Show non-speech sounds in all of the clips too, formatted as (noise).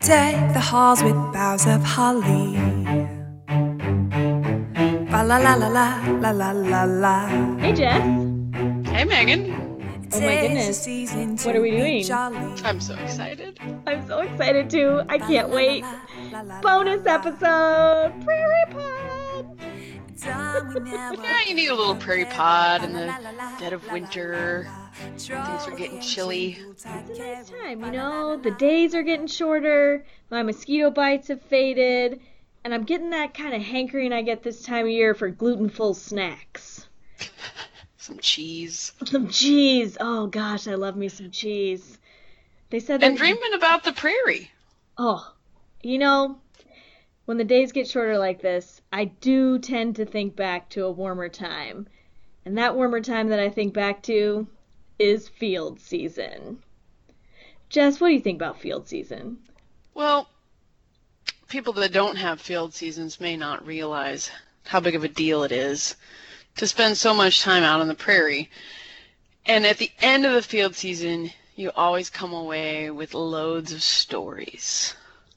Deck the halls with boughs of holly. Ba la la la la la la la la. Hey, Jess. Hey, Megan. Oh my goodness. What are we doing? I'm so excited. I'm so excited too. I can't wait. Bonus episode Prairie Pod. Yeah, you need a little prairie pod in the dead of winter. Things are getting chilly. It's a nice time, you know. The days are getting shorter. My mosquito bites have faded, and I'm getting that kind of hankering I get this time of year for glutenful snacks. (laughs) Some cheese. Some cheese. Oh gosh, I love me some cheese. They said that. And dreaming about the prairie. Oh, you know, when the days get shorter like this, I do tend to think back to a warmer time. And that warmer time that I think back to is field season. Jess, what do you think about field season? Well, people that don't have field seasons may not realize how big of a deal it is to spend so much time out on the prairie. And at the end of the field season, you always come away with loads of stories.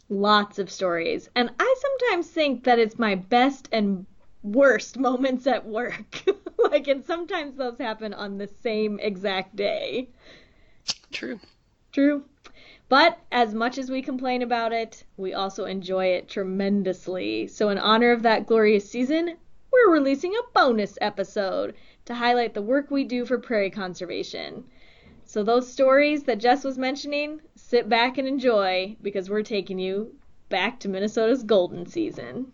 Lots of stories. And I sometimes think that it's my best and worst moments at work. (laughs) like, and sometimes those happen on the same exact day. True. True. But as much as we complain about it, we also enjoy it tremendously. So, in honor of that glorious season, we're releasing a bonus episode to highlight the work we do for prairie conservation. So, those stories that Jess was mentioning, sit back and enjoy because we're taking you back to Minnesota's golden season.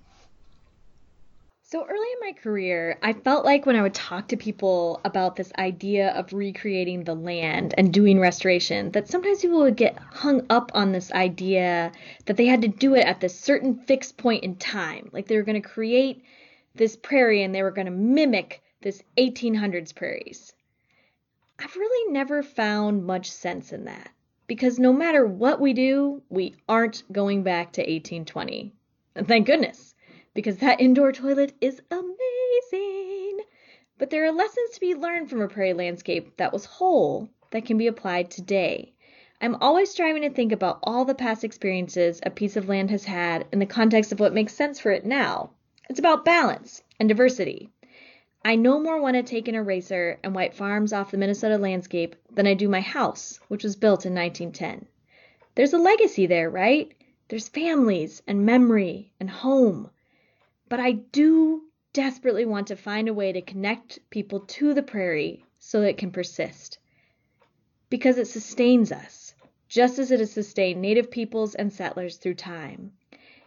So early in my career, I felt like when I would talk to people about this idea of recreating the land and doing restoration, that sometimes people would get hung up on this idea that they had to do it at this certain fixed point in time. Like they were going to create this prairie and they were going to mimic this 1800s prairies. I've really never found much sense in that because no matter what we do, we aren't going back to 1820. And thank goodness because that indoor toilet is amazing. But there are lessons to be learned from a prairie landscape that was whole that can be applied today. I'm always striving to think about all the past experiences a piece of land has had in the context of what makes sense for it now. It's about balance and diversity. I no more want to take an eraser and wipe farms off the Minnesota landscape than I do my house, which was built in 1910. There's a legacy there, right? There's families and memory and home. But I do desperately want to find a way to connect people to the prairie so that it can persist. Because it sustains us, just as it has sustained native peoples and settlers through time.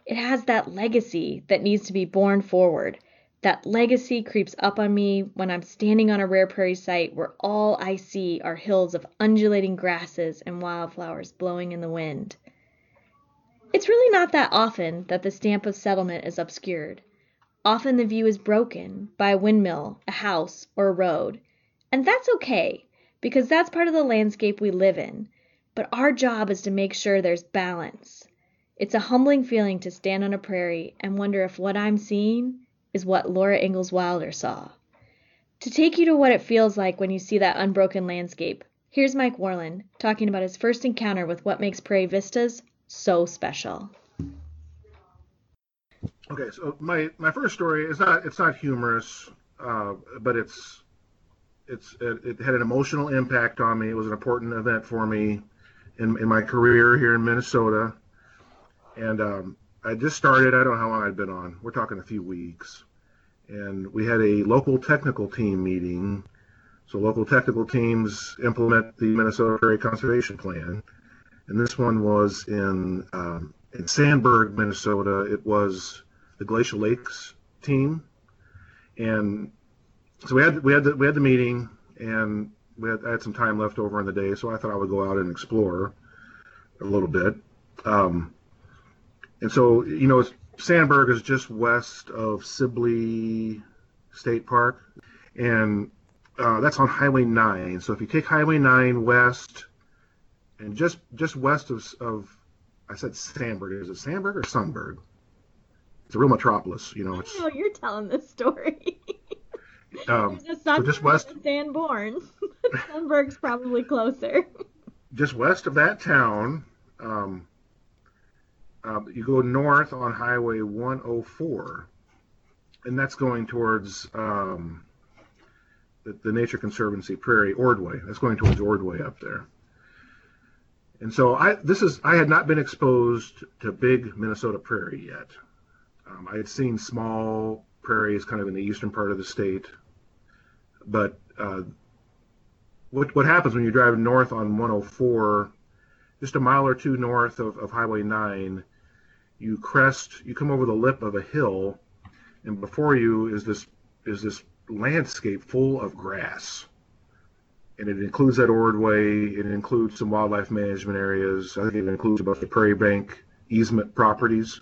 It has that legacy that needs to be borne forward. That legacy creeps up on me when I'm standing on a rare prairie site where all I see are hills of undulating grasses and wildflowers blowing in the wind. It's really not that often that the stamp of settlement is obscured. Often the view is broken by a windmill, a house, or a road. And that's okay, because that's part of the landscape we live in. But our job is to make sure there's balance. It's a humbling feeling to stand on a prairie and wonder if what I'm seeing is what Laura Ingalls Wilder saw. To take you to what it feels like when you see that unbroken landscape, here's Mike Warland talking about his first encounter with what makes prairie vistas so special. Okay, so my my first story is not it's not humorous, uh, but it's it's it, it, had an emotional impact on me. It was an important event for me in in my career here in Minnesota, and um, I just started. I don't know how long I'd been on. We're talking a few weeks, and we had a local technical team meeting. So local technical teams implement the Minnesota Prairie Conservation Plan, and this one was in um, in Sandburg, Minnesota. It was the Glacial Lakes team, and so we had we had the, we had the meeting, and we had, I had some time left over in the day, so I thought I would go out and explore a little bit. Um, and so you know, Sandburg is just west of Sibley State Park, and uh, that's on Highway 9. So if you take Highway 9 west, and just just west of, of I said Sandburg. Is it Sandburg or Sunburg? It's a real metropolis. You know, it's. (laughs) Oh, you're telling this story. (laughs) um, so just west of Sanborn. (laughs) Sunburg's probably closer. Just west of that town, um, uh, you go north on Highway 104, and that's going towards um, the, the Nature Conservancy Prairie, Ordway. That's going towards Ordway up there. And so I this is I had not been exposed to big Minnesota prairie yet. Um, I had seen small prairies kind of in the eastern part of the state, but uh, what what happens when you drive north on 104, just a mile or two north of, of Highway 9, you crest, you come over the lip of a hill, and before you is this is this landscape full of grass and it includes that Ordway. It includes some wildlife management areas. I think it includes about the Prairie Bank easement properties,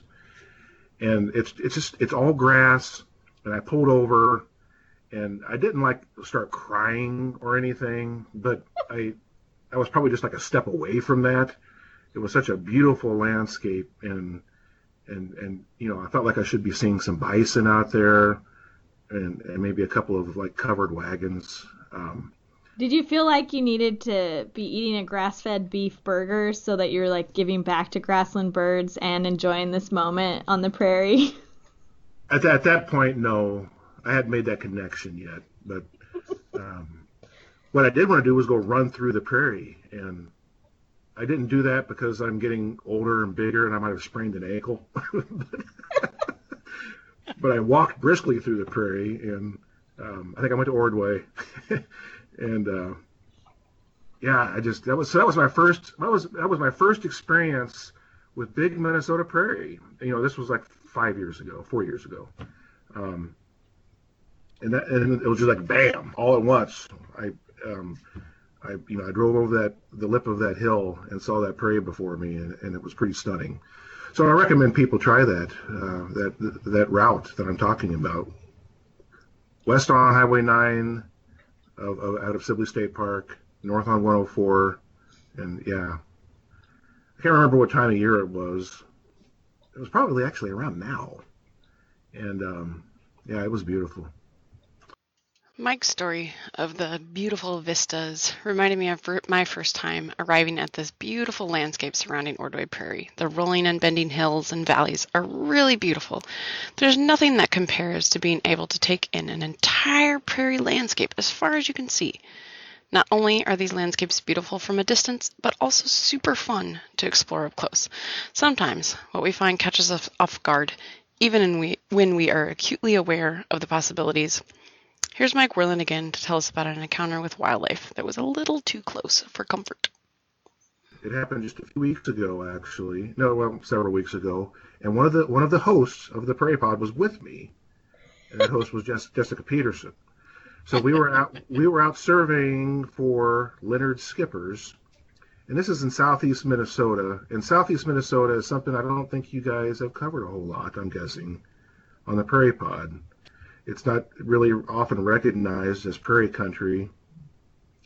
and it's it's just it's all grass. And I pulled over, and I didn't like start crying or anything, but I I was probably just like a step away from that. It was such a beautiful landscape, and and and you know I felt like I should be seeing some bison out there, and, and maybe a couple of like covered wagons. Um, did you feel like you needed to be eating a grass-fed beef burger so that you're like giving back to grassland birds and enjoying this moment on the prairie? (laughs) At, at that point, no, I hadn't made that connection yet. But um, what I did want to do was go run through the prairie, and I didn't do that because I'm getting older and bigger, and I might have sprained an ankle. (laughs) but I walked briskly through the prairie, and um, I think I went to Ordway. (laughs) and uh, yeah, I just that was so that was my first that was that was my first experience with big Minnesota prairie. You know, this was like five years ago, four years ago, um, and that and it was just like bam, all at once. I um, I you know I drove over that the lip of that hill and saw that prairie before me, and, and it was pretty stunning. So I recommend people try that uh, that that route that I'm talking about. West on Highway 9, of, of, out of Sibley State Park, north on 104, and yeah, I can't remember what time of year it was. It was probably actually around now, and um, yeah, it was beautiful. Mike's story of the beautiful vistas reminded me of my first time arriving at this beautiful landscape surrounding Ordway Prairie. The rolling and bending hills and valleys are really beautiful. There's nothing that compares to being able to take in an entire prairie landscape as far as you can see. Not only are these landscapes beautiful from a distance, but also super fun to explore up close. Sometimes what we find catches us off guard, even we, when we are acutely aware of the possibilities. Here's Mike Worland again to tell us about an encounter with wildlife that was a little too close for comfort. It happened just a few weeks ago, actually. No, well, several weeks ago. And one of the one of the hosts of the Prairie Pod was with me, and that host was Jess, Jessica Peterson. So we were out we were out surveying for Leonard skippers, and this is in southeast Minnesota. And southeast Minnesota is something I don't think you guys have covered a whole lot. I'm guessing on the Prairie Pod. It's not really often recognized as prairie country,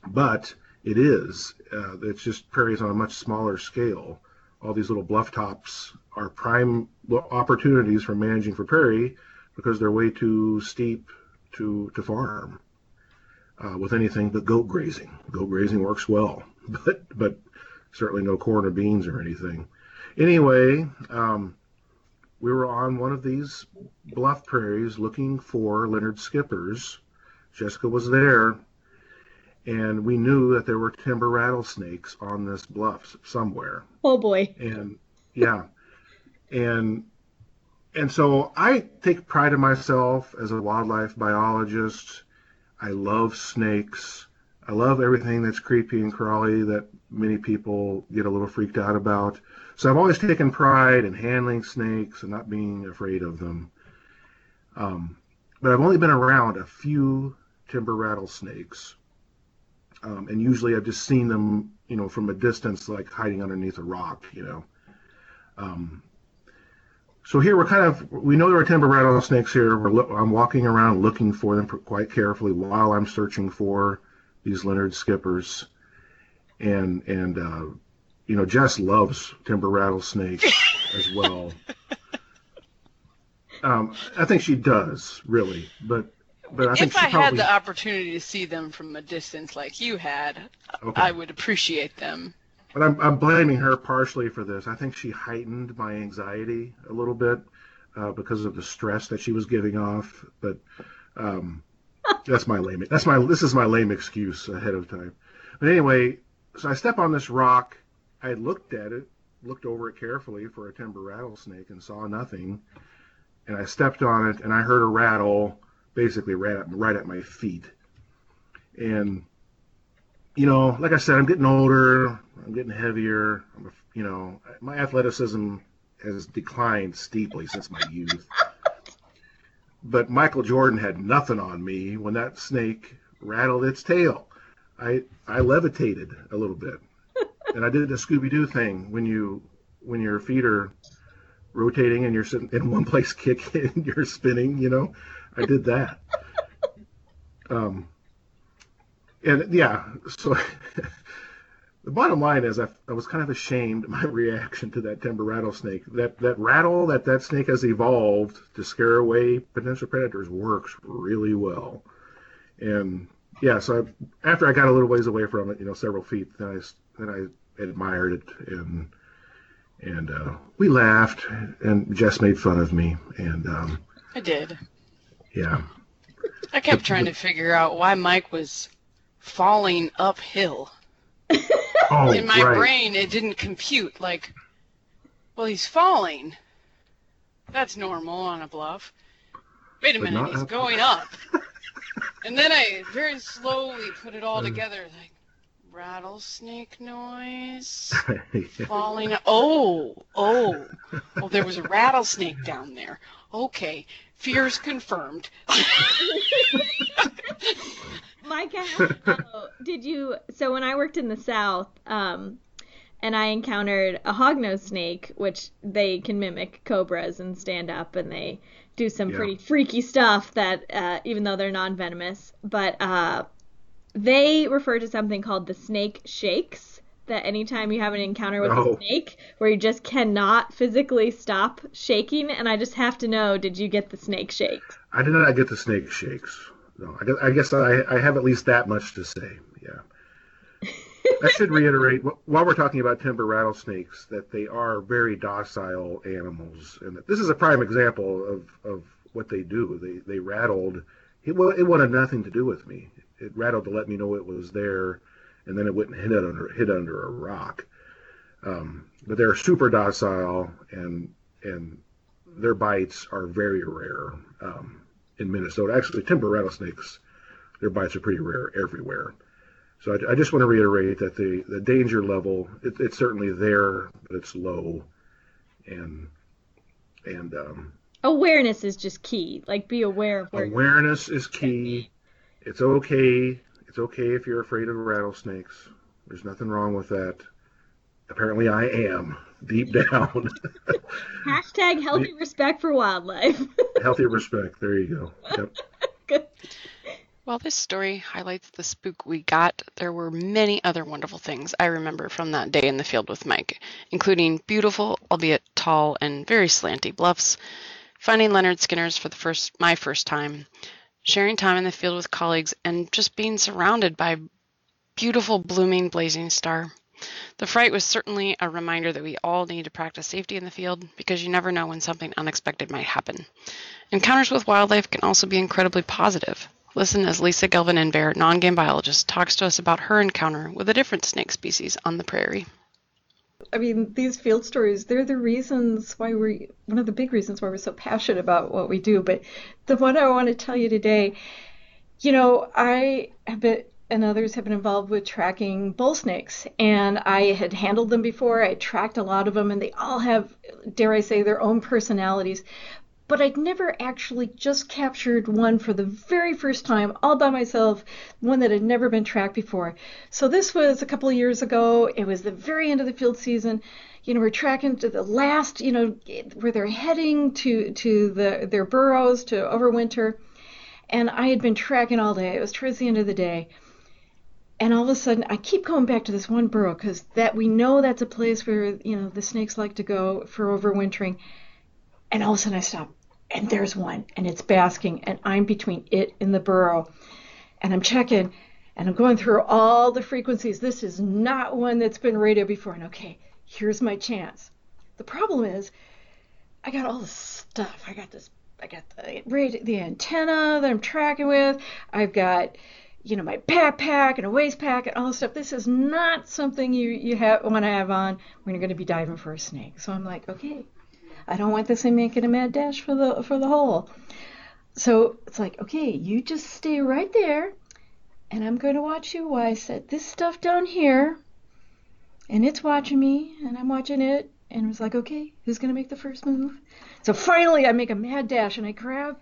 but it is. Uh, it's just prairies on a much smaller scale. All these little bluff tops are prime opportunities for managing for prairie because they're way too steep to to farm uh, with anything but goat grazing. Goat grazing works well, (laughs) but but certainly no corn or beans or anything. Anyway, um, we were on one of these bluff prairies looking for Leonard skippers. Jessica was there, and we knew that there were timber rattlesnakes on this bluff somewhere. Oh boy. And yeah. And and so I take pride in myself as a wildlife biologist. I love snakes. I love everything that's creepy and crawly that many people get a little freaked out about. So I've always taken pride in handling snakes and not being afraid of them. Um, but I've only been around a few timber rattlesnakes. Um, and usually I've just seen them, you know, from a distance, like hiding underneath a rock, you know. Um, so here we're kind of, we know there are timber rattlesnakes here. We're, I'm walking around looking for them quite carefully while I'm searching for these Leonard skippers. And, and, uh, you know, Jess loves timber rattlesnake (laughs) as well. Um, I think she does really, but but I think if I probably... had the opportunity to see them from a distance like you had, okay. I would appreciate them. but I'm, I'm blaming her partially for this. I think she heightened my anxiety a little bit uh, because of the stress that she was giving off. But um, that's my lame. That's my. This is my lame excuse ahead of time. But anyway, so I step on this rock. I looked at it, looked over it carefully for a timber rattlesnake, and saw nothing. And I stepped on it, and I heard a rattle, basically right at right at my feet. And you know, like I said, I'm getting older. I'm getting heavier. I'm, you know, my athleticism has declined steeply since my youth. But Michael Jordan had nothing on me when that snake rattled its tail. I I levitated a little bit, (laughs) and I did the Scooby Doo thing when you when your feet are rotating and you're sitting in one place, (laughs) kicking, you're spinning. You know, I did that. (laughs) Um, and yeah, so the bottom line is I, I was kind of ashamed of my (laughs) reaction to that timber rattlesnake. That that rattle that that snake has evolved to scare away potential predators works really well. And yeah, so I, after I got a little ways away from it, you know, several feet, then I then I admired it and and uh, we laughed and Jess made fun of me and um, I did. Yeah. I kept trying to figure out why Mike was falling uphill. (laughs) Oh, In my right. brain, it didn't compute. Like, well, he's falling. That's normal on a bluff. Wait a But minute, he's up. going (laughs) up. and then I very slowly put it all together, like rattlesnake noise, (laughs) Yeah. falling. Oh, oh, well, there was a rattlesnake down there. Okay, fears confirmed. (laughs) Micah, how do you know- did you? So when I worked in the South, um, and I encountered a hognose snake, which they can mimic cobras and stand up, and they do some Yeah. pretty freaky stuff. That uh, even though they're non-venomous, but uh, they refer to something called the snake shakes. That anytime you have an encounter with a snake, where you just cannot physically stop shaking, and I just have to know, did you get the snake shakes? I did not get the snake shakes. No, I guess, I, guess I, I have at least that much to say. Yeah. I should (laughs) reiterate while we're talking about timber rattlesnakes that they are very docile animals, and that this is a prime example of, of what they do. They they rattled. It, well, it wanted nothing to do with me. It rattled to let me know it was there, and then it wouldn't hit under hit under a rock. Um, but they're super docile, and and their bites are very rare um, in Minnesota. Actually, timber rattlesnakes, their bites are pretty rare everywhere. So I, I just want to reiterate that the, the danger level, it, it's certainly there, but it's low. And and um, Awareness is just key. Like, be aware awareness is key. It's okay. It's okay if you're afraid of rattlesnakes. There's nothing wrong with that. Apparently, I am deep (laughs) down. Hashtag healthy respect for wildlife. (laughs) Healthy respect. There you go. Yep. While this story highlights the spook we got, there were many other wonderful things I remember from that day in the field with Mike, including beautiful, albeit tall and very slanty bluffs, finding Leonard skippers for the first my first time, sharing time in the field with colleagues, and just being surrounded by beautiful blooming blazing star. The fright was certainly a reminder that we all need to practice safety in the field because you never know when something unexpected might happen. Encounters with wildlife can also be incredibly positive. Listen as Lisa Gelvin-Innvaer, non-game biologist, talks to us about her encounter with a different snake species on the prairie. I mean, these field stories, they're the reasons why we're, one of the big reasons why we're so passionate about what we do. But the one I want to tell you today, you know, I have been and others have been involved with tracking bull snakes, and I had handled them before. I tracked a lot of them, and they all have, dare I say, their own personalities. But I'd never actually just captured one for the very first time, all by myself, one that had never been tracked before. So this was a couple of years ago. It was the very end of the field season. You know, we're tracking to the last, you know, where they're heading to to the their burrows to overwinter. And I had been tracking all day. It was towards the end of the day. And all of a sudden, I keep going back to this one burrow because that we know that's a place where you know the snakes like to go for overwintering. And all of a sudden, I stop, and there's one, and it's basking, and I'm between it and the burrow, and I'm checking, and I'm going through all the frequencies. This is not one that's been radioed before. And okay, here's my chance. The problem is, I got all this stuff. I got this. I got the the antenna that I'm tracking with. I've got, you know, my backpack and a waist pack and all this stuff. This is not something you you have want to have on when you're going to be diving for a snake. So I'm like, okay, I don't want this thing making a mad dash for the for the hole. So it's like, okay, you just stay right there, and I'm going to watch you while I set this stuff down here, and it's watching me, and I'm watching it, and it was like, okay, who's going to make the first move? So finally, I make a mad dash, and I grab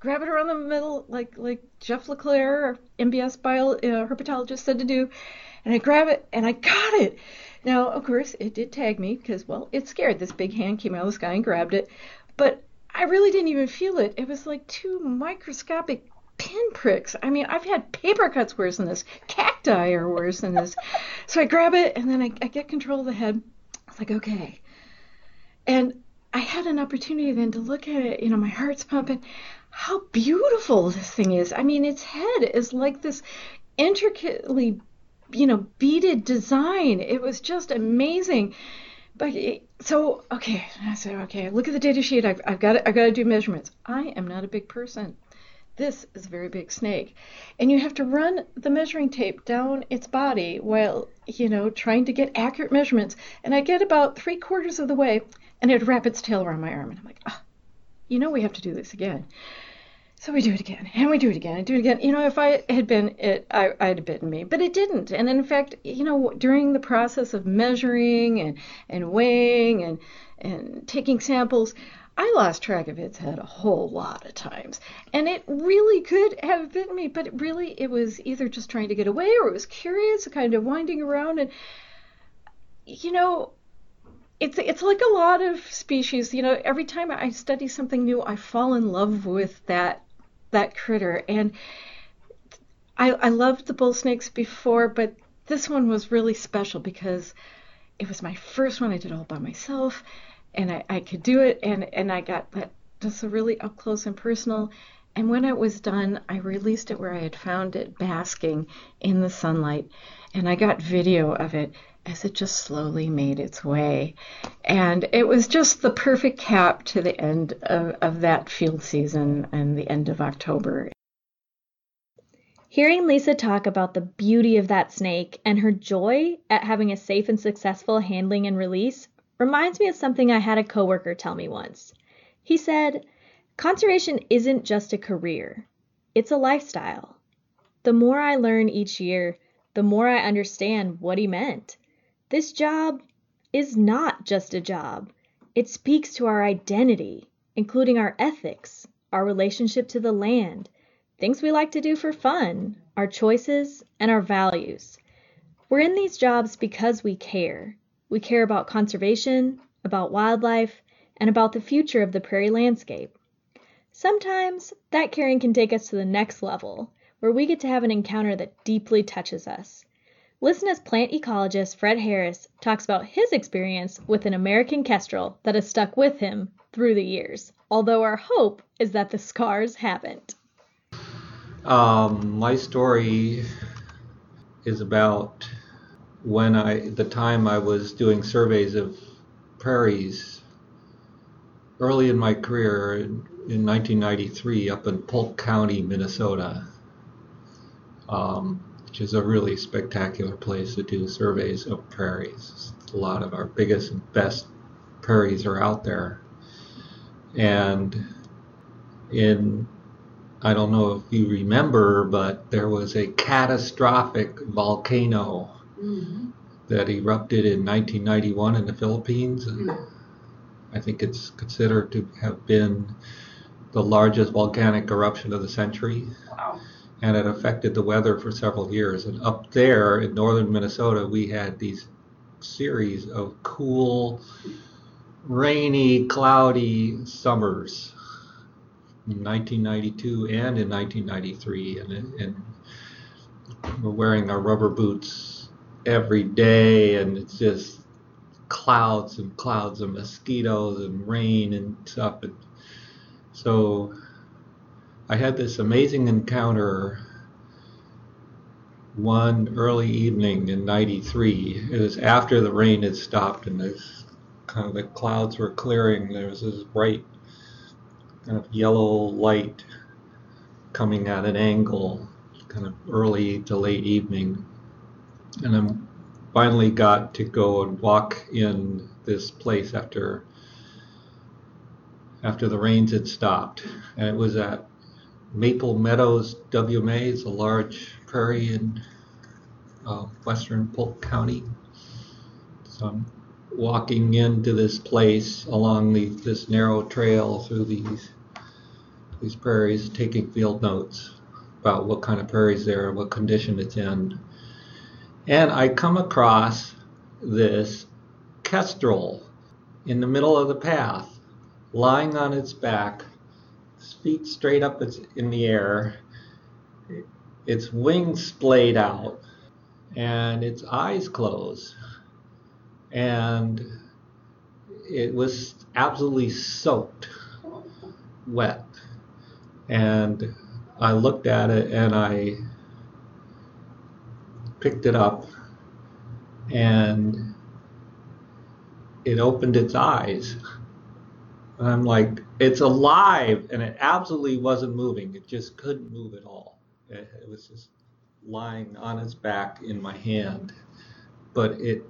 grab it around the middle, like like Jeff LeClere, MBS bio uh, herpetologist, said to do, and I grab it, and I got it. Now, of course, it did tag me because, well, it scared. This big hand came out of the sky and grabbed it, but I really didn't even feel it. It was like two microscopic pinpricks. I mean, I've had paper cuts worse than this. Cacti are worse than this. So I grab it and then I, I get control of the head. It's like, okay. And I had an opportunity then to look at it. You know, my heart's pumping. How beautiful this thing is. I mean, its head is like this intricately, you know, beaded design. It was just amazing. But it, so okay, I said okay. Look at the data sheet. I've, I've got to, I've got to do measurements. I am not a big person. This is a very big snake, and you have to run the measuring tape down its body while you know trying to get accurate measurements. And I get about three quarters of the way, and it wrap its tail around my arm, and I'm like, oh, you know we have to do this again. So we do it again, and we do it again, and do it again. You know, if I had been it, I, I'd have bitten me, but it didn't. And in fact, you know, during the process of measuring and and weighing and and taking samples, I lost track of its head a whole lot of times, and it really could have bitten me, but it really it was either just trying to get away or it was curious, kind of winding around, and you know, it's it's like a lot of species. You know, every time I study something new, I fall in love with that that critter. And I, I loved the bull snakes before, but this one was really special because it was my first one. I did all by myself, and I, I could do it, and, and I got that just a really up close and personal. And when it was done, I released it where I had found it basking in the sunlight, and I got video of it as it just slowly made its way. And it was just the perfect cap to the end of, of that field season and the end of October. Hearing Lisa talk about the beauty of that snake and her joy at having a safe and successful handling and release reminds me of something I had a coworker tell me once. He said, Conservation isn't just a career, it's a lifestyle. The more I learn each year, the more I understand what he meant. This job is not just a job. It speaks to our identity, including our ethics, our relationship to the land, things we like to do for fun, our choices, and our values. We're in these jobs because we care. We care about conservation, about wildlife, and about the future of the prairie landscape. Sometimes that caring can take us to the next level, where we get to have an encounter that deeply touches us. Listen as plant ecologist Fred Harris talks about his experience with an American kestrel that has stuck with him through the years, although our hope is that the scars haven't. Um, my story is about when I, the time I was doing surveys of prairies early in my career in, in 1993 up in Polk County, Minnesota. Um, which is a really spectacular place to do surveys of prairies. A lot of our biggest and best prairies are out there. And in, I don't know if you remember, but there was a catastrophic volcano mm-hmm. that erupted in 1991 in the Philippines. And mm-hmm. I think it's considered to have been the largest volcanic eruption of the century. Wow and it affected the weather for several years. And up there in northern Minnesota, we had these series of cool, rainy, cloudy summers in 1992 and in 1993. And, and we're wearing our rubber boots every day, and it's just clouds and clouds of mosquitoes and rain and stuff. And so I had this amazing encounter one early evening in 93. It was after the rain had stopped and this kind of the clouds were clearing. There was this bright kind of yellow light coming at an angle, kind of early to late evening. And I finally got to go and walk in this place after after the rains had stopped. And it was at Maple Meadows WMA. is a large prairie in uh, western Polk County. So I'm walking into this place along the, this narrow trail through these these prairies, taking field notes about what kind of prairies there what condition it's in. And I come across this kestrel in the middle of the path, lying on its back, feet straight up in the air, its wings splayed out, and its eyes closed. And it was absolutely soaked wet. And I looked at it and I picked it up and it opened its eyes. And I'm like, it's alive. And it absolutely wasn't moving. It just couldn't move at all. It, it was just lying on its back in my hand. But it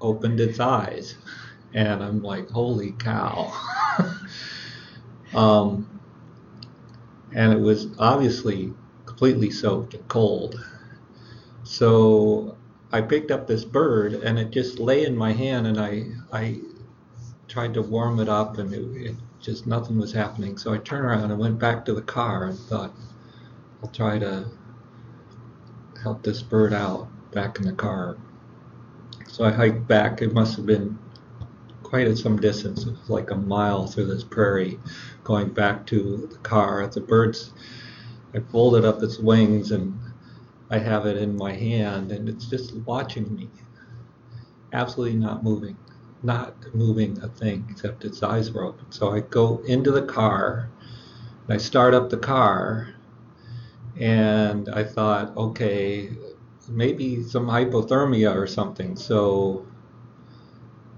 opened its eyes. And I'm like, holy cow. (laughs) um, and it was obviously completely soaked and cold. So I picked up this bird and it just lay in my hand and I I tried to warm it up and it, it just nothing was happening. So I turned around and went back to the car and thought I'll try to help this bird out back in the car. So I hiked back. It must have been quite at some distance. It was like a mile through this prairie going back to the car. The bird's, I folded up its wings and I have it in my hand and it's just watching me. Absolutely not moving, not moving a thing except its eyes were open. So I go into the car and I start up the car and I thought, okay, maybe some hypothermia or something. So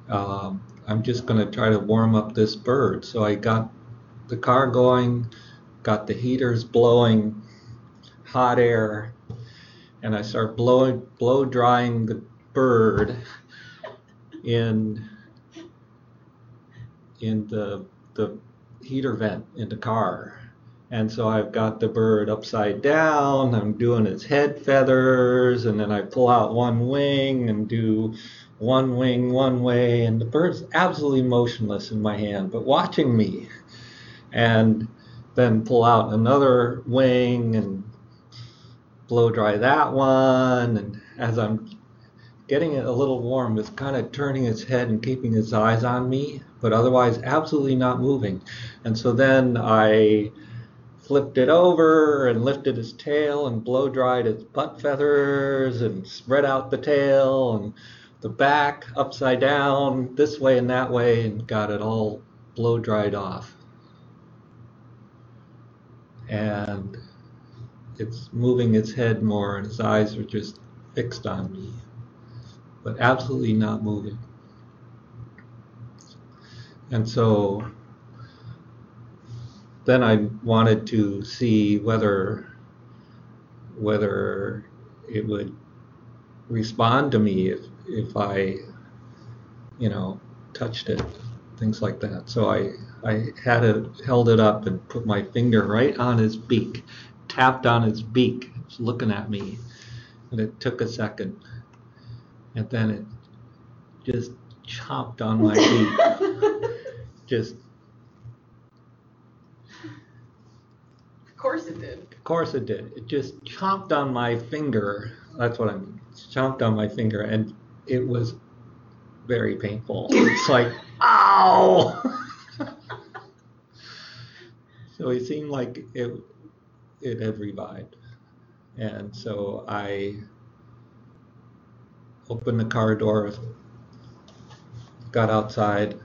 um, I'm just going to try to warm up this bird. So I got the car going, got the heaters blowing hot air, and I start blowing, blow drying the bird in in the the heater vent in the car. And so I've got the bird upside down. I'm doing its head feathers, and then I pull out one wing and do one wing one way, and the bird's absolutely motionless in my hand, but watching me. And then pull out another wing and blow dry that one. And as I'm getting it a little warm, it's kind of turning its head and keeping its eyes on me, but otherwise absolutely not moving. And so then I flipped it over and lifted its tail and blow dried its butt feathers and spread out the tail and the back upside down this way and that way and got it all blow dried off. And it's moving its head more and its eyes are just fixed on me, but absolutely not moving. And so then I wanted to see whether whether it would respond to me if if I, you know, touched it, things like that. So I, I had it, held it up and put my finger right on his beak, tapped on his beak, it's looking at me. And it took a second. And then it just chomped on my beak. (laughs) just. Of course it did. Of course it did. It just chomped on my finger. That's what I mean. It chomped on my finger and it was very painful. It's (laughs) like, ow! (laughs) so it seemed like it it had revived. And so I opened the car door, got outside,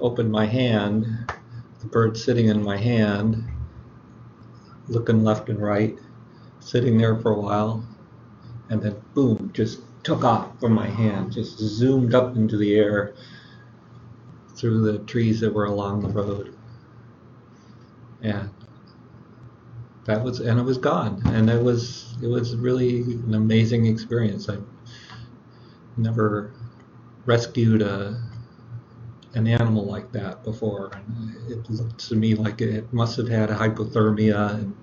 opened my hand, the bird sitting in my hand, looking left and right, sitting there for a while, and then boom, just took off from my hand, just zoomed up into the air through the trees that were along the road. And that was and it was gone. And it was it was really an amazing experience. I never rescued a an animal like that before. And it looked to me like it must have had a hypothermia and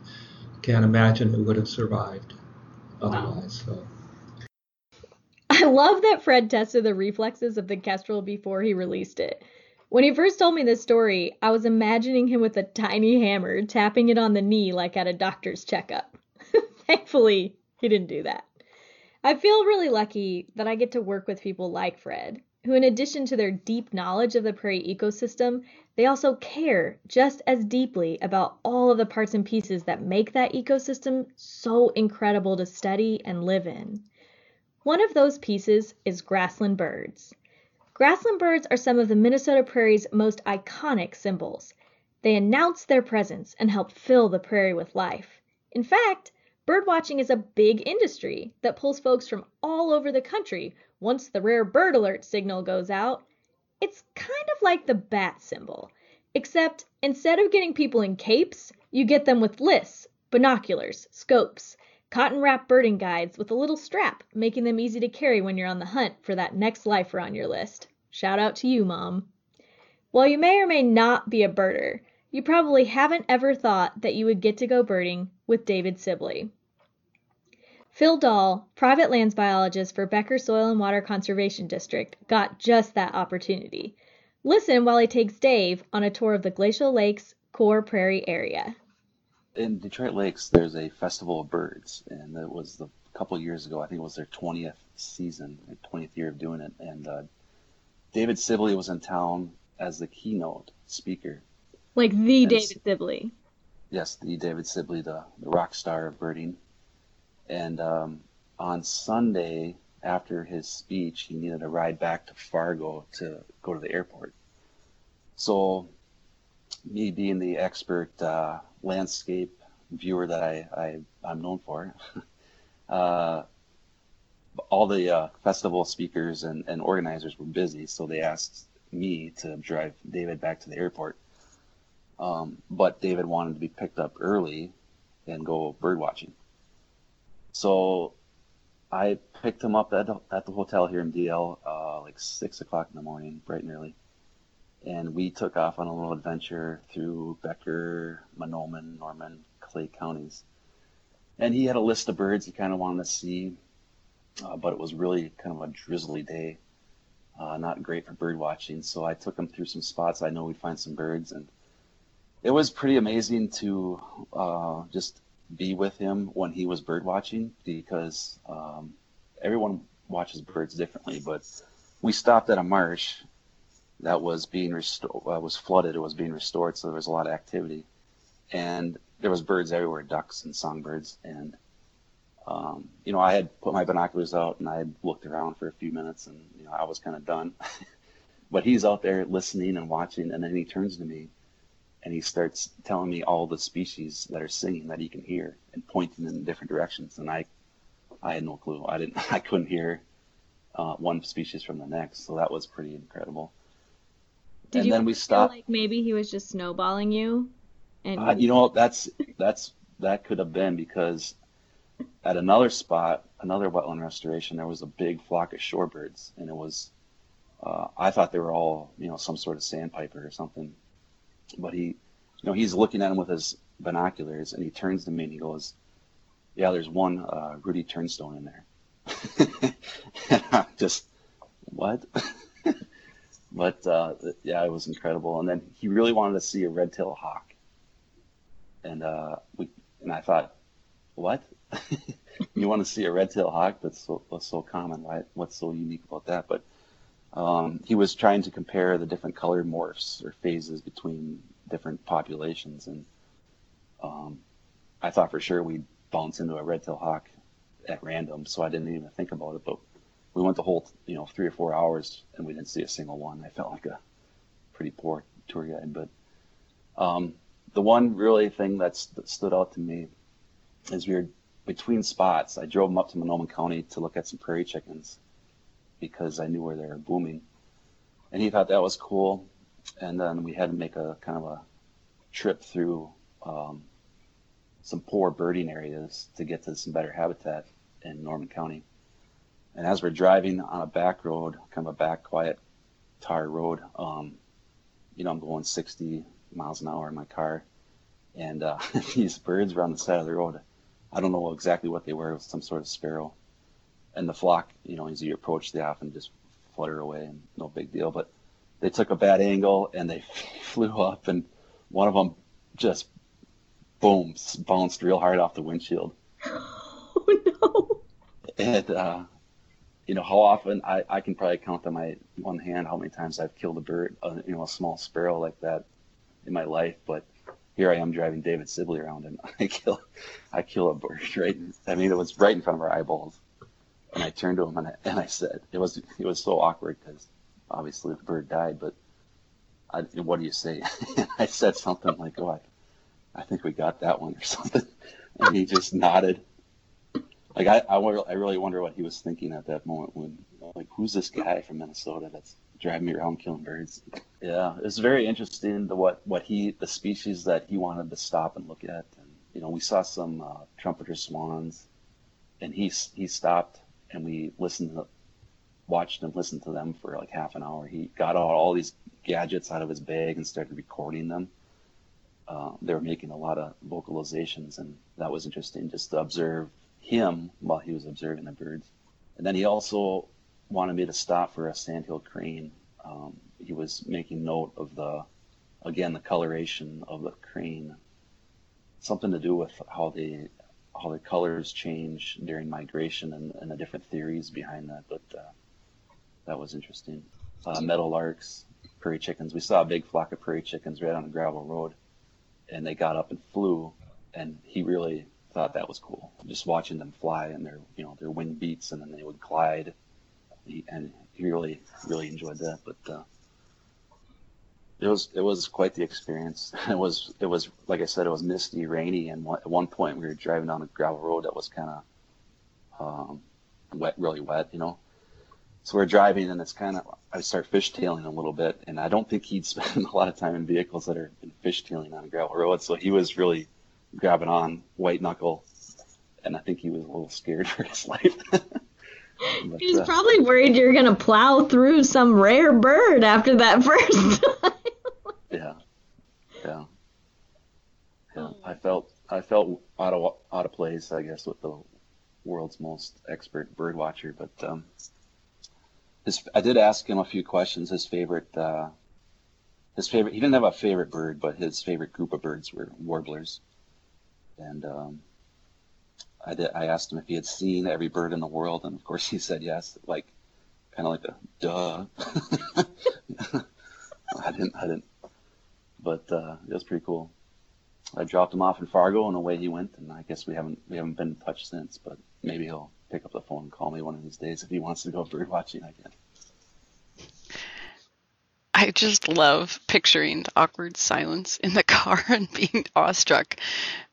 can't imagine it would have survived otherwise. So I love that Fred tested the reflexes of the kestrel before he released it. When he first told me this story, I was imagining him with a tiny hammer tapping it on the knee like at a doctor's checkup. (laughs) Thankfully, he didn't do that. I feel really lucky that I get to work with people like Fred, who, in addition to their deep knowledge of the prairie ecosystem, they also care just as deeply about all of the parts and pieces that make that ecosystem so incredible to study and live in. One of those pieces is grassland birds. Grassland birds are some of the Minnesota prairie's most iconic symbols. They announce their presence and help fill the prairie with life. In fact, birdwatching is a big industry that pulls folks from all over the country once the rare bird alert signal goes out. It's kind of like the bat symbol, except instead of getting people in capes, you get them with lists, binoculars, scopes, cotton wrap birding guides with a little strap, making them easy to carry when you're on the hunt for that next lifer on your list. Shout out to you, Mom. While you may or may not be a birder, you probably haven't ever thought that you would get to go birding with David Sibley. Phil Dahl, private lands biologist for Becker Soil and Water Conservation District, got just that opportunity. Listen while he takes Dave on a tour of the Glacial Lakes Core Prairie area in Detroit Lakes, there's a festival of birds, and it was the, a couple years ago. I think it was their 20th season, 20th year of doing it. And uh, David Sibley was in town as the keynote speaker. Like the and David Sibley. Yes, the David Sibley, the, the rock star of birding. And um, on Sunday, after his speech, he needed a ride back to Fargo to go to the airport. So, me being the expert uh, landscape viewer that I, I I'm known for. (laughs) uh, all the uh, festival speakers and, and organizers were busy, so they asked me to drive David back to the airport. Um, but David wanted to be picked up early and go bird watching. So I picked him up at, at the hotel here in DL uh, like six o'clock in the morning, bright and early and we took off on a little adventure through Becker, Mahnomen, Norman, Clay counties. And he had a list of birds he kind of wanted to see, uh, but it was really kind of a drizzly day, uh, not great for bird watching. So I took him through some spots I know we'd find some birds, and it was pretty amazing to uh, just be with him when he was bird watching because um, everyone watches birds differently. But we stopped at a marsh that was being restored, uh, was flooded. It was being restored, so there was a lot of activity, and there was birds everywhere, ducks and songbirds, and um, you know, I had put my binoculars out and I had looked around for a few minutes, and you know, I was kind of done. (laughs) but he's out there listening and watching, and then he turns to me, and he starts telling me all the species that are singing that he can hear and pointing in different directions, and I, I had no clue. I didn't, (laughs) I couldn't hear uh, one species from the next, so that was pretty incredible. Did and you then we stopped. Like maybe he was just snowballing you. And uh, you know that's that's that could have been because at another spot, another wetland restoration, there was a big flock of shorebirds, and it was. Uh, I thought they were all, you know, some sort of sandpiper or something, but he, you know, he's looking at him with his binoculars, and he turns to me and he goes, "Yeah, there's one uh, ruddy turnstone in there." (laughs) and just, what? (laughs) But uh, yeah, it was incredible. And then he really wanted to see a red-tailed hawk, and uh, we and I thought, what? (laughs) you want to see a red-tailed hawk? That's so that's so common. Why? What's so unique about that? But um, he was trying to compare the different color morphs or phases between different populations, and um, I thought for sure we'd bounce into a red-tailed hawk at random, so I didn't even think about it. But we went the whole you know three or four hours and we didn't see a single one. I felt like a pretty poor tour guide, but um, the one really thing that stood out to me is we were between spots, I drove them up to Mahnomen County to look at some prairie chickens because I knew where they were booming. And he thought that was cool. And then we had to make a kind of a trip through um, some poor birding areas to get to some better habitat in Norman County. And as we're driving on a back road, kind of a back quiet tar road, um, you know, I'm going 60 miles an hour in my car, and uh, (laughs) these birds were on the side of the road. I don't know exactly what they were. It was some sort of sparrow. And the flock, you know, as you approach, they often just flutter away and no big deal. But they took a bad angle and they (laughs) flew up, and one of them just boom bounced real hard off the windshield. (gasps) Oh no! And uh, you know how often I, I can probably count on my one hand how many times I've killed a bird, uh, you know, a small sparrow like that in my life. But here I am driving David Sibley around, and (laughs) I kill, I kill a bird (laughs) right. I mean, it was right in front of our eyeballs, and I turned to him and I, and I said, it was it was so awkward because obviously the bird died, but I, what do you say? (laughs) I said something like, "Oh, I, I think we got that one" or something, (laughs) and he just nodded. Like I, I, I really wonder what he was thinking at that moment when, like, who's this guy from Minnesota that's driving me around killing birds? Yeah, it was very interesting the what what he the species that he wanted to stop and look at, and you know, we saw some uh, trumpeter swans, and he he stopped and we listened to watched and listened to them for like half an hour. He got all, all these gadgets out of his bag and started recording them. Uh, they were making a lot of vocalizations, and that was interesting just to observe him while he was observing the birds. And then he also wanted me to stop for a sandhill crane. Um, he was making note of the, again, the coloration of the crane, something to do with how the how the colors change during migration and, and the different theories behind that. But uh, that was interesting. Uh, meadowlarks, prairie chickens. We saw a big flock of prairie chickens right on a gravel road, and they got up and flew. And he really thought that was cool. Just watching them fly and their you know their wing beats and then they would glide, he, and he really really enjoyed that. But uh, it was it was quite the experience. (laughs) It was it was like I said, it was misty, rainy, and at one point we were driving down a gravel road that was kind of um, wet, really wet, you know. So we're driving, and it's kind of I start fishtailing a little bit, and I don't think he'd (laughs) spend a lot of time in vehicles that are fishtailing on a gravel road. So he was really grabbing on white knuckle, and I think he was a little scared (laughs) for his life. but, He's uh, probably worried you're gonna plow through some rare bird after that first yeah, yeah. I felt I felt out of out of place, I guess, with the world's most expert bird watcher. But um, his, I did ask him a few questions. His favorite, uh, his favorite. He didn't have a favorite bird, but his favorite group of birds were warblers and um, I did, I asked him if he had seen every bird in the world, and of course he said yes, like kind of like a duh. (laughs) I didn't, I didn't, but uh, it was pretty cool. I dropped him off in Fargo, and away he went. And I guess we haven't we haven't been in touch since, but maybe he'll pick up the phone and call me one of these days if he wants to go (laughs) bird watching again. I just love picturing the awkward silence in the (laughs) car and being awestruck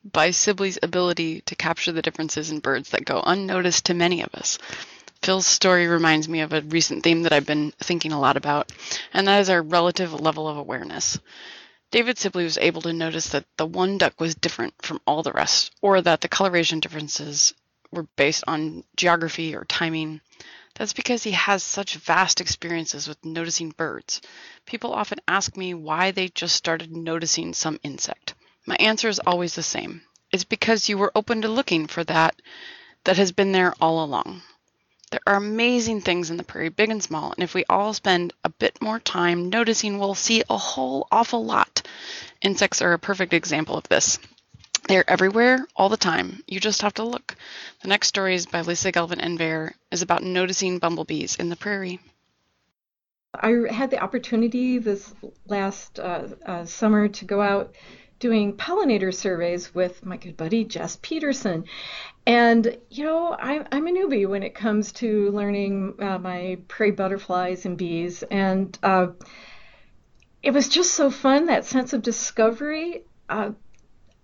by Sibley's ability to capture the differences in birds that go unnoticed to many of us. Phil's story reminds me of a recent theme that I've been thinking a lot about, and that is our relative level of awareness. David Sibley was able to notice that the one duck was different from all the rest, or that the coloration differences were based on geography or timing. That's because he has such vast experiences with noticing birds. People often ask me why they just started noticing some insect. My answer is always the same. It's because you were open to looking for that that has been there all along. There are amazing things in the prairie, big and small, and if we all spend a bit more time noticing, we'll see a whole awful lot. Insects are a perfect example of this. They're everywhere all the time. You just have to look. The next story is by Lisa Gelvin-Innvaer is about noticing bumblebees in the prairie. I had the opportunity this last uh, uh, summer to go out doing pollinator surveys with my good buddy Jess Peterson. And, you know, I, I'm a newbie when it comes to learning uh, my prairie butterflies and bees. And uh, it was just so fun, that sense of discovery. Uh,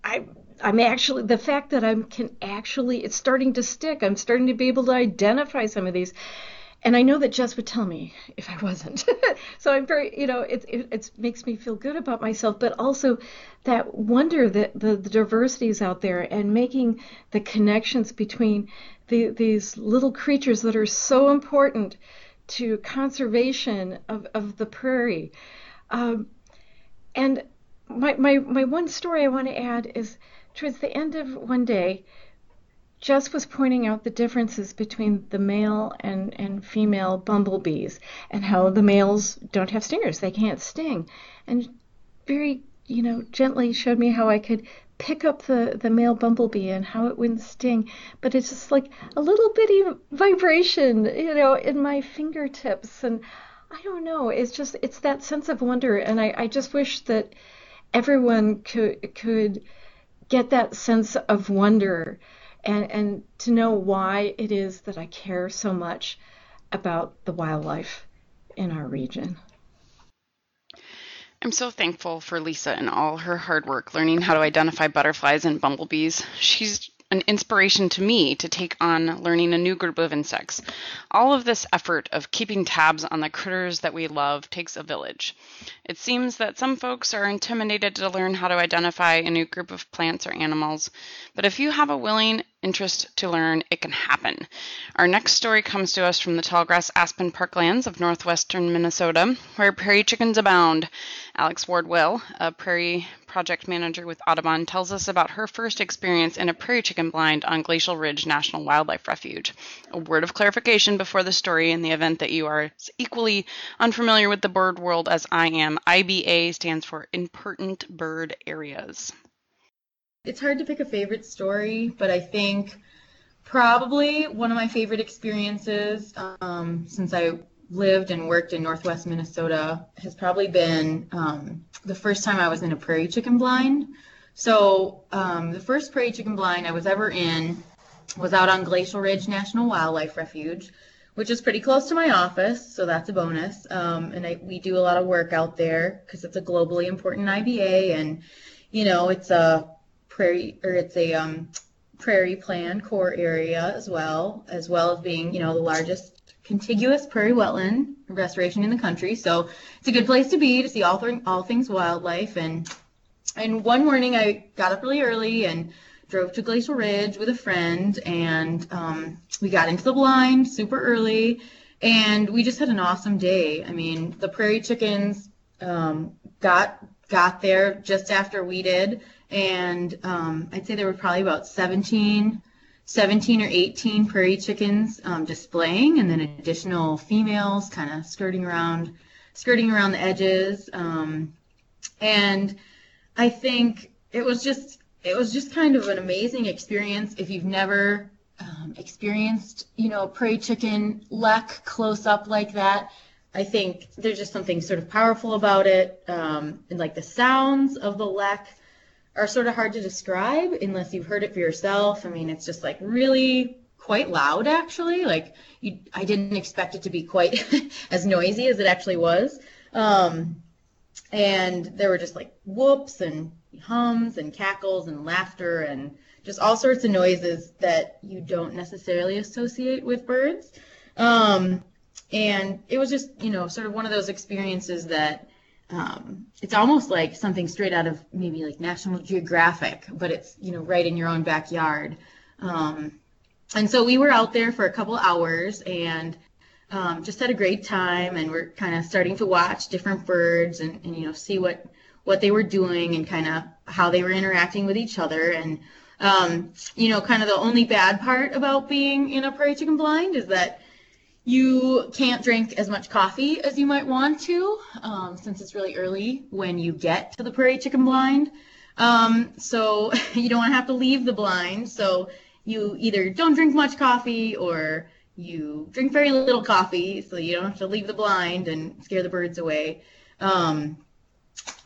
I I'm actually the fact that I can actually it's starting to stick. I'm starting to be able to identify some of these. And I know that Jess would tell me if I wasn't. (laughs) so I'm very, you know, it, it it makes me feel good about myself, but also that wonder that the, the diversities out there and making the connections between the, these little creatures that are so important to conservation of, of the prairie. Um, and my, my, my one story I want to add is towards the end of one day, Jess was pointing out the differences between the male and, and female bumblebees and how the males don't have stingers. They can't sting. And very, you know, gently showed me how I could pick up the, the male bumblebee and how it wouldn't sting. But it's just like a little bitty vibration, you know, in my fingertips. And I don't know, it's just, it's that sense of wonder. And I, I just wish that everyone could, could get that sense of wonder and, and to know why it is that I care so much about the wildlife in our region. I'm so thankful for Lisa and all her hard work learning how to identify butterflies and bumblebees. She's an inspiration to me to take on learning a new group of insects. All of this effort of keeping tabs on the critters that we love takes a village. It seems that some folks are intimidated to learn how to identify a new group of plants or animals, but if you have a willing interest to learn, it can happen. Our next story comes to us from the tallgrass aspen parklands of northwestern Minnesota, where prairie chickens abound. Alex Wardwell, a prairie project manager with Audubon, tells us about her first experience in a prairie chicken blind on Glacial Ridge National Wildlife Refuge. A word of clarification before the story in the event that you are equally unfamiliar with the bird world as I am. IBA stands for Important Bird Areas. It's hard to pick a favorite story, but I think probably one of my favorite experiences um, since I lived and worked in Northwest Minnesota has probably been um, the first time I was in a prairie chicken blind. So um, the first prairie chicken blind I was ever in was out on Glacial Ridge National Wildlife Refuge, which is pretty close to my office, so that's a bonus. Um, and I, we do a lot of work out there because it's a globally important IBA, and you know it's a prairie or it's a um, prairie plan core area as well, as well as being you know the largest contiguous prairie wetland restoration in the country. So it's a good place to be to see all, th- all things wildlife. And and one morning I got up really early and drove to Glacial Ridge with a friend, and um, we got into the blind super early, and we just had an awesome day. I mean, the prairie chickens um, got got there just after we did, and um, I'd say there were probably about 17, 17 or 18 prairie chickens um, displaying, and then additional females kind of skirting around, skirting around the edges. Um, and I think it was just it was just kind of an amazing experience if you've never um, experienced you know prairie chicken lek close up like that. I think there's just something sort of powerful about it, um, and like the sounds of the lek are sort of hard to describe unless you've heard it for yourself. I mean, it's just like really quite loud actually. Like you, I didn't expect it to be quite (laughs) as noisy as it actually was. Um, and there were just like whoops and hums and cackles and laughter and just all sorts of noises that you don't necessarily associate with birds. Um, and it was just, you know, sort of one of those experiences that um, it's almost like something straight out of maybe like National Geographic, but it's you know right in your own backyard. Um, and so we were out there for a couple hours and um, just had a great time, and we're kind of starting to watch different birds and, and you know see what what they were doing and kind of how they were interacting with each other and um, you know kind of the only bad part about being in a prairie chicken blind is that you can't drink as much coffee as you might want to, um, since it's really early when you get to the prairie chicken blind. Um, so (laughs) you don't want to have to leave the blind. So you either don't drink much coffee or you drink very little coffee, so you don't have to leave the blind and scare the birds away. Um,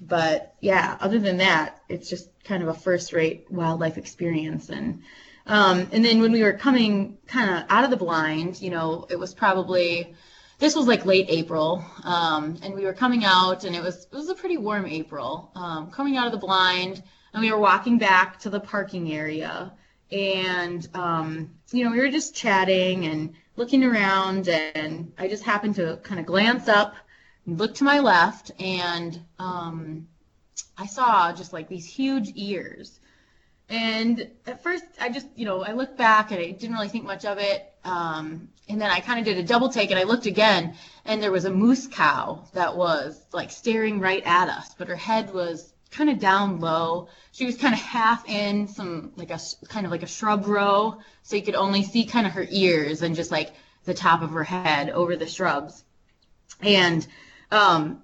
but yeah, other than that, it's just kind of a first-rate wildlife experience and um, and then when we were coming kind of out of the blind, you know, it was probably this was like late April, um, and we were coming out, and it was it was a pretty warm April. Um, coming out of the blind, and we were walking back to the parking area, and um, you know we were just chatting and looking around, and I just happened to kind of glance up, look to my left, and um, I saw just like these huge ears. And at first, I just, you know, I looked back and I didn't really think much of it. Um, and then I kind of did a double take and I looked again, and there was a moose cow that was like staring right at us, but her head was kind of down low. She was kind of half in some like a kind of like a shrub row, so you could only see kind of her ears and just like the top of her head over the shrubs. And um,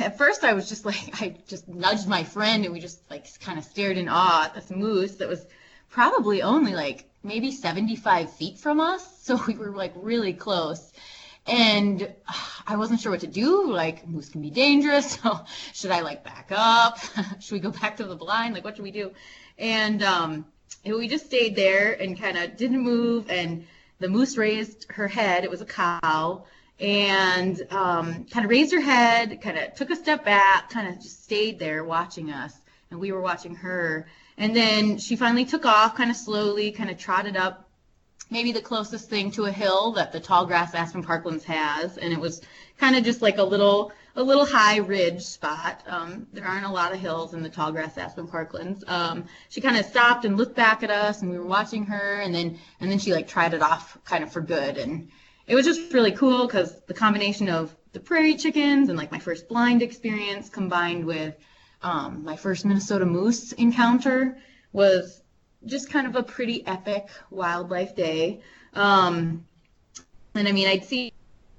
at first I was just like (laughs) I just nudged my friend and we just like kind of stared in awe at this moose that was probably only like maybe 75 feet from us. (laughs) So we were like really close. And I wasn't sure what to do. Like, moose can be dangerous. (laughs) So, should I like back up? should we go back to the blind? Like, what should we do? And um, we just stayed there and kind of didn't move. And the moose raised her head. It was a cow. And um, kind of raised her head, kind of took a step back, kind of just stayed there watching us. And we were watching her. And then she finally took off, kind of slowly, kind of trotted up maybe the closest thing to a hill that the tall grass aspen parklands has and it was kind of just like a little a little high ridge spot um, there aren't a lot of hills in the tall grass aspen parklands um, she kind of stopped and looked back at us and we were watching her and then and then she like trotted off kind of for good and it was just really cool because the combination of the prairie chickens and like my first blind experience combined with um, my first minnesota moose encounter was just kind of a pretty epic wildlife day. Um, and I mean, I'd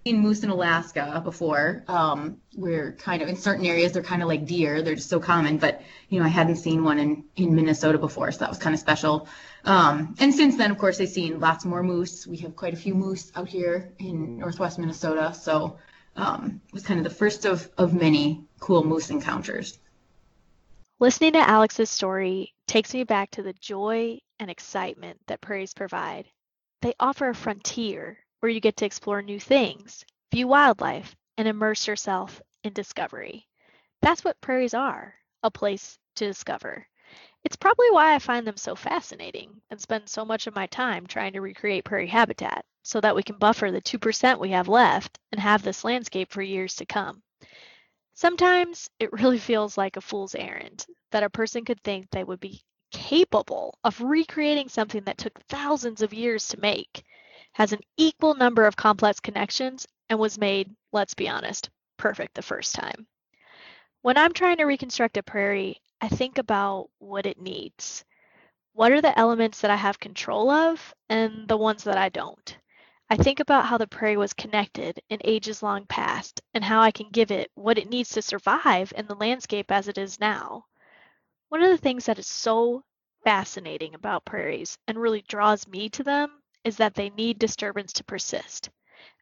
seen moose in Alaska before. Um, we're kind of in certain areas, they're kind of like deer. They're just so common. But, you know, I hadn't seen one in, in Minnesota before, so that was kind of special. Um, and since then, of course, I've seen lots more moose. We have quite a few moose out here in northwest Minnesota. So um, it was kind of the first of, of many cool moose encounters. Listening to Alex's story takes me back to the joy and excitement that prairies provide. They offer a frontier where you get to explore new things, view wildlife, and immerse yourself in discovery. That's what prairies are a place to discover. It's probably why I find them so fascinating and spend so much of my time trying to recreate prairie habitat so that we can buffer the 2% we have left and have this landscape for years to come. Sometimes it (laughs) really feels like a fool's errand that a person could think they would be capable of recreating something that took thousands of years to make, has an equal number of complex connections, and was made, let's be honest, perfect the first time. When I'm trying to reconstruct a prairie, I think about what it needs. What are the elements that I have control of and the ones that I don't? I think about how the prairie was connected in ages long past and how I can give it what it needs to survive in the landscape as it is now. One of the things that is so fascinating about prairies and really draws me to them is that they need disturbance to persist.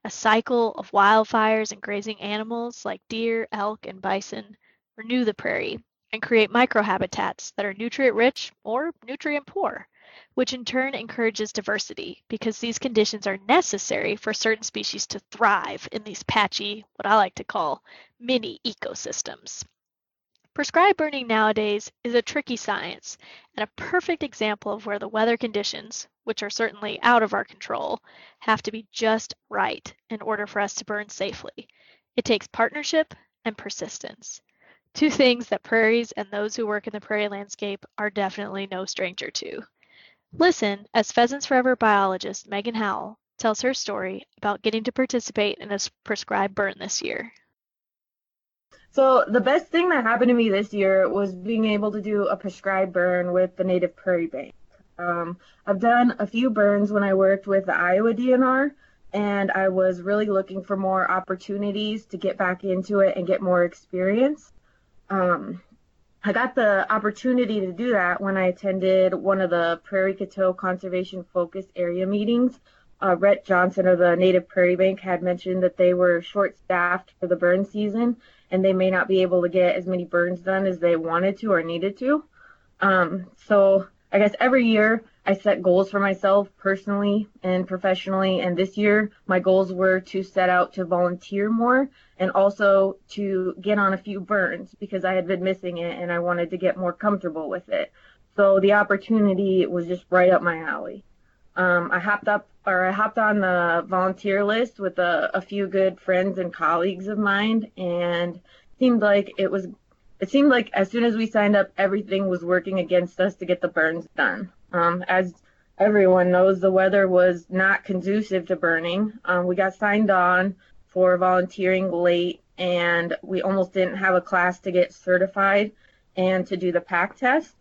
A cycle of wildfires and grazing animals like deer, elk, and bison renew the prairie and create microhabitats that are nutrient rich or nutrient poor which in turn encourages diversity because these conditions are necessary for certain species to thrive in these patchy, what I like to call mini ecosystems. Prescribed burning nowadays is a tricky science and a perfect example of where the weather conditions, which are certainly out of our control, have to be just right in order for us to burn safely. It takes partnership and persistence. Two things that prairies and those who work in the prairie landscape are definitely no stranger to. Listen as Pheasants Forever biologist Megan Howell tells her story about getting to participate in a prescribed burn this year. So the best thing that happened to me this year was being able to do a prescribed burn with the Native Prairie Bank. Um, I've done a few burns when I worked with the Iowa DNR, and I was really looking for more opportunities to get back into it and get more experience. Um, I got the opportunity to do that when I attended one of the Prairie Coteau Conservation Focus Area meetings. Uh, Rhett Johnson of the Native Prairie Bank had mentioned that they were short staffed for the burn season and they may not be able to get as many burns done as they wanted to or needed to. Um, so I guess every year I set goals for myself personally and professionally. And this year, my goals were to set out to volunteer more and also to get on a few burns because I had been missing it and I wanted to get more comfortable with it. So the opportunity was just right up my alley. Um, I hopped up or I hopped on the volunteer list with a, a few good friends and colleagues of mine and seemed like it was it seemed like as soon as we signed up, everything was working against us to get the burns done. Um, as everyone knows, the weather was not conducive to burning. Um, we got signed on for volunteering late, and we almost didn't have a class to get certified and to do the pack test.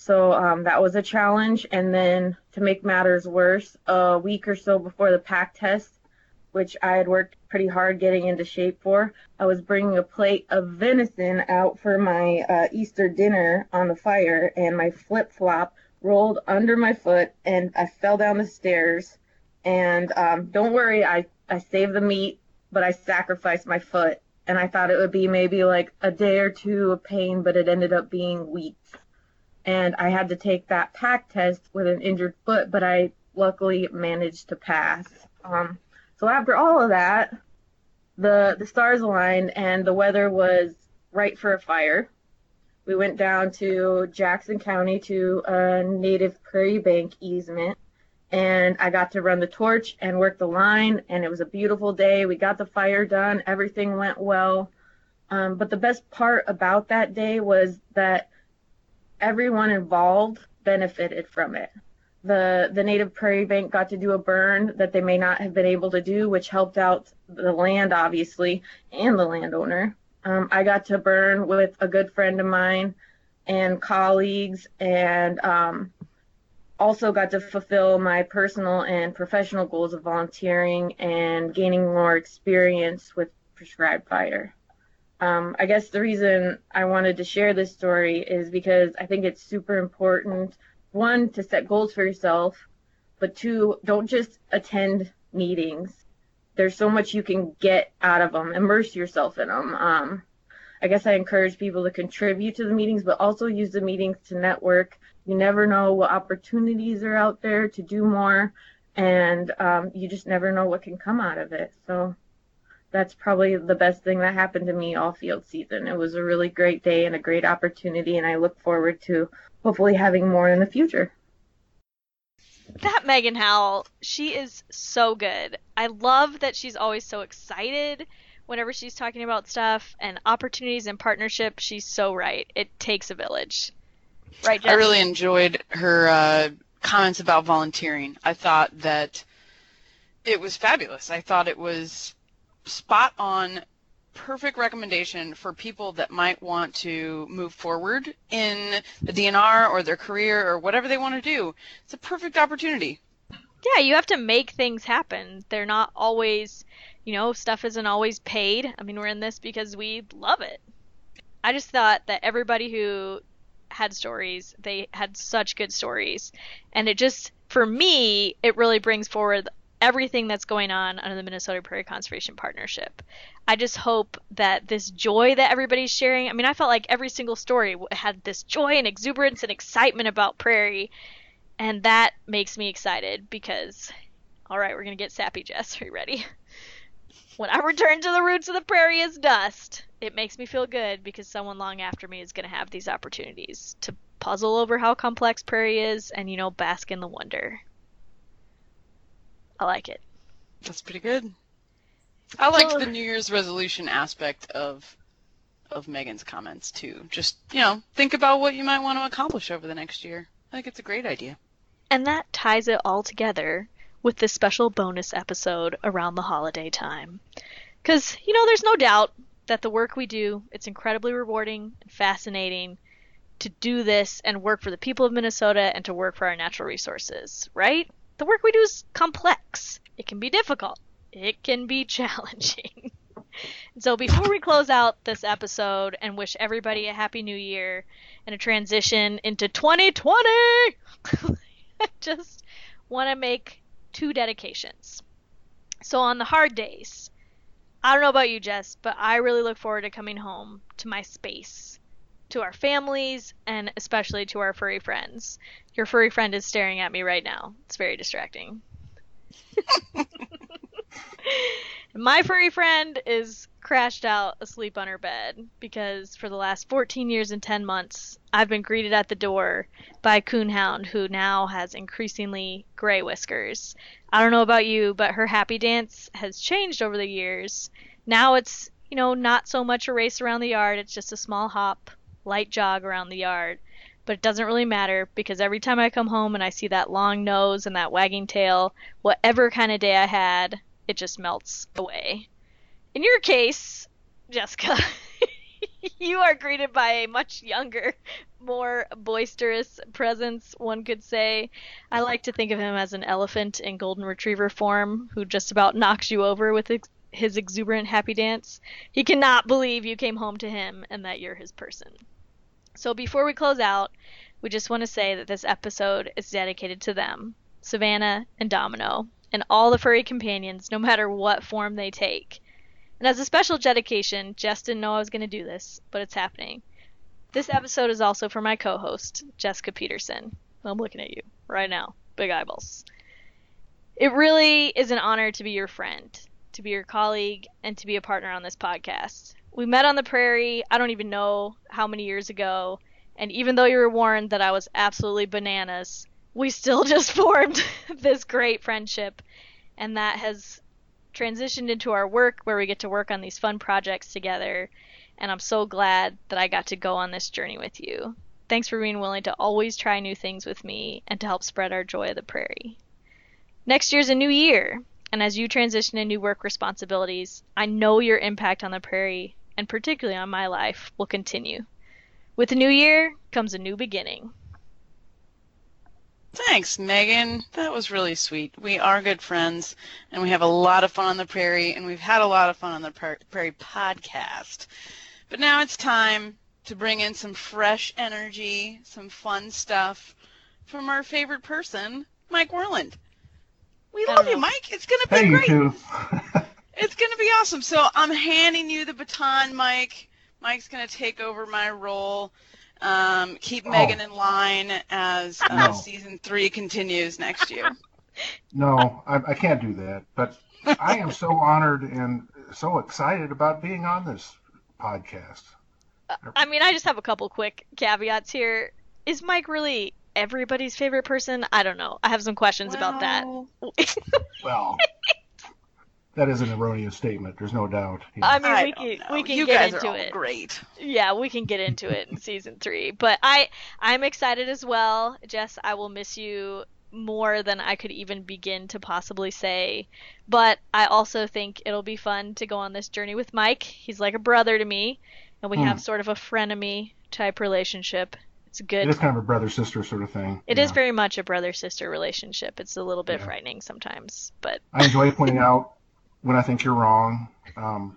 So um, that was a challenge. And then to make matters worse, a week or so before the pack test, which I had worked pretty hard getting into shape for. I was bringing a plate of venison out for my uh, Easter dinner on the fire, and my flip flop rolled under my foot, and I fell down the stairs. And um, don't worry, I, I saved the meat, but I sacrificed my foot. And I thought it would be maybe like a day or two of pain, but it ended up being weeks. And I had to take that pack test with an injured foot, but I luckily managed to pass. Um, so after all of that, the the stars aligned and the weather was right for a fire. We went down to Jackson County to a native prairie bank easement and I got to run the torch and work the line and it was a beautiful day. We got the fire done, everything went well. Um, but the best part about that day was that everyone involved benefited from it. The the native prairie bank got to do a burn that they may not have been able to do which helped out the land obviously and the landowner. Um, i got to burn with a good friend of mine and colleagues and um, also got to fulfill my personal and professional goals of volunteering and gaining more experience with prescribed fire um, i guess the reason i wanted to share this story is because i think it's super important one to set goals for yourself, but two, don't just attend meetings. There's so much you can get out of them. Immerse yourself in them. Um, I guess I encourage people to contribute to the meetings, but also use the meetings to network. You never know what opportunities are out there to do more, and um, you just never know what can come out of it. So that's probably the best thing that happened to me all field season. It was a really great day and a great opportunity, and I look forward to hopefully having more in the future. That Megan Howell, she is so good. I love that she's always so excited whenever she's talking about stuff and opportunities and partnership. She's so right. It takes a village. Right, Jess? I really enjoyed her uh, comments about volunteering. I thought that it was fabulous. I thought it was spot on perfect recommendation for people that might want to move forward in the DNR or their career or whatever they want to do. It's a perfect opportunity. Yeah, you have to make things happen. They're not always, you know, stuff isn't always paid. I mean, we're in this because we love it. I just thought that everybody who had stories, they had such good stories. And it just, for me, it really brings forward everything that's going on under the Minnesota Prairie Conservation Partnership. I just hope that this joy that everybody's sharing, I mean, I felt like every single story had this joy and exuberance and excitement about prairie, and that makes me excited because, all right, we're going to get sappy, Jess. (laughs) Are you ready? When I return to the roots of the prairie as dust, it makes me feel good because someone long after me is going to have these opportunities to puzzle over how complex prairie is and, you know, bask in the wonder. I like it. That's pretty good. I liked the New Year's resolution aspect of of Megan's comments too. Just, you know, think about what you might want to accomplish over the next year. I think it's a great idea. And that ties it all together with this special bonus episode around the holiday time. Cuz, you know, there's no doubt that the work we do, it's incredibly rewarding and fascinating to do this and work for the people of Minnesota and to work for our natural resources, right? The work we do is complex. It can be difficult. It can be (laughs) challenging. so before we close out this episode and wish everybody a happy new year and a transition into 2020, (laughs) I just want to make two dedications. So on the hard days, I don't know about you, Jess, but I really look forward to coming home to my space to our families, and especially to our furry friends. Your furry friend is staring at me right now. It's very distracting. (laughs) My furry friend is crashed out asleep on her bed because for the last 14 years and 10 months, I've been greeted at the door by a coonhound who now has increasingly gray whiskers. I don't know about you, but her happy dance has changed over the years. Now it's, you know, not so much a race around the yard, it's just a small hop, light jog around the yard. But it doesn't really matter because every time I come home and I see that long nose and that wagging tail, whatever kind of day I had, it just melts away. In your case, Jessica, (laughs) you are greeted by a much younger, more boisterous presence, one could say. I like to think of him as an elephant in golden retriever form who just about knocks you over with ex- his exuberant happy dance. He cannot believe you came home to him and that you're his person. So before we close out, we just want to say that this episode is dedicated to them, Savannah and Domino, and all the furry companions, no matter what form they take. And as a special dedication, Jess didn't know I was going to do this, but it's happening. This episode is also for my co host, Jessica Peterson. I'm looking at you right now. Big eyeballs. It really is an honor to be your friend, to be your colleague, and to be a partner on this podcast. We met on the prairie, I don't even know how many years ago, and even though you were warned that I was absolutely bananas, we still (laughs) just formed (laughs) this great friendship, and that has transitioned into our work where we get to work on these fun projects together. And I'm so glad that I got to go on this journey with you. Thanks for being willing to always try new things with me and to help spread our joy of the prairie. Next year's a new year, and as you transition to new work responsibilities, I know your impact on the prairie, and particularly on my life, will continue. With a new year comes a new beginning. Thanks, Megan. That was really sweet. We are good friends, and we have a lot of fun on the prairie, and we've had a lot of fun on the Prairie podcast. But now it's time to bring in some fresh energy, some fun stuff from our favorite person, Mike Worland. We love you, Mike. It's going to be hey, great. You too. (laughs) it's going to be awesome. So I'm handing you the baton, Mike. Mike's going to take over my role. Um, keep Oh. Megan in line as uh, No. season three continues next year. (laughs) No, I, I can't do that. But I am so honored and so excited about being on this podcast. I mean, I just have a couple quick caveats here. Is Mike really everybody's favorite person? I don't know. I have some questions about that. Well, (laughs) that is an erroneous statement. There's no doubt. you know. I mean, I we don't can know. we can You get guys are into all it. great. Yeah, we can get into it in (laughs) season three. But I I'm excited as well, Jess. I will miss you more than I could even begin to possibly say. But I also think it'll be fun to go on this journey with Mike. He's like a brother to me, and we Hmm. have sort of a frenemy type relationship. It's good. It is kind of a brother sister sort of thing. It yeah. is very much a brother sister relationship. It's a little bit Yeah. frightening sometimes, but I enjoy pointing (laughs) out when I think you're wrong. Um,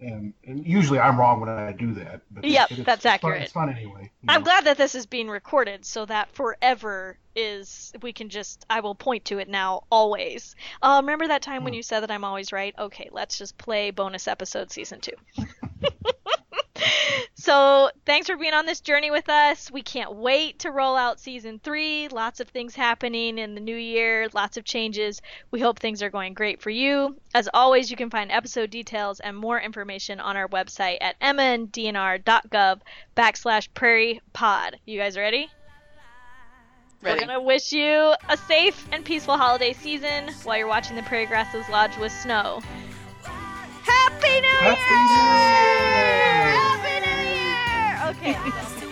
and, and usually I'm wrong when I do that. But Yep, it that's it's fun- accurate. It's fun anyway. I'm know. glad that this is being recorded so that forever is we can just I will point to it now always. Uh, remember that time when Hmm. you said that I'm always right? Okay, let's just play bonus episode season two. (laughs) so thanks for being on this journey with us. We can't wait to roll out season three. Lots of things happening in the new year, lots of changes. We hope things are going great for you. As always, you can find episode details and more information on our website at mndnr.gov backslash prairie pod. You guys ready? Ready. We're gonna wish you a safe and peaceful holiday season while you're watching the prairie grasses lodge with snow. Happy New Happy New Year! Okay.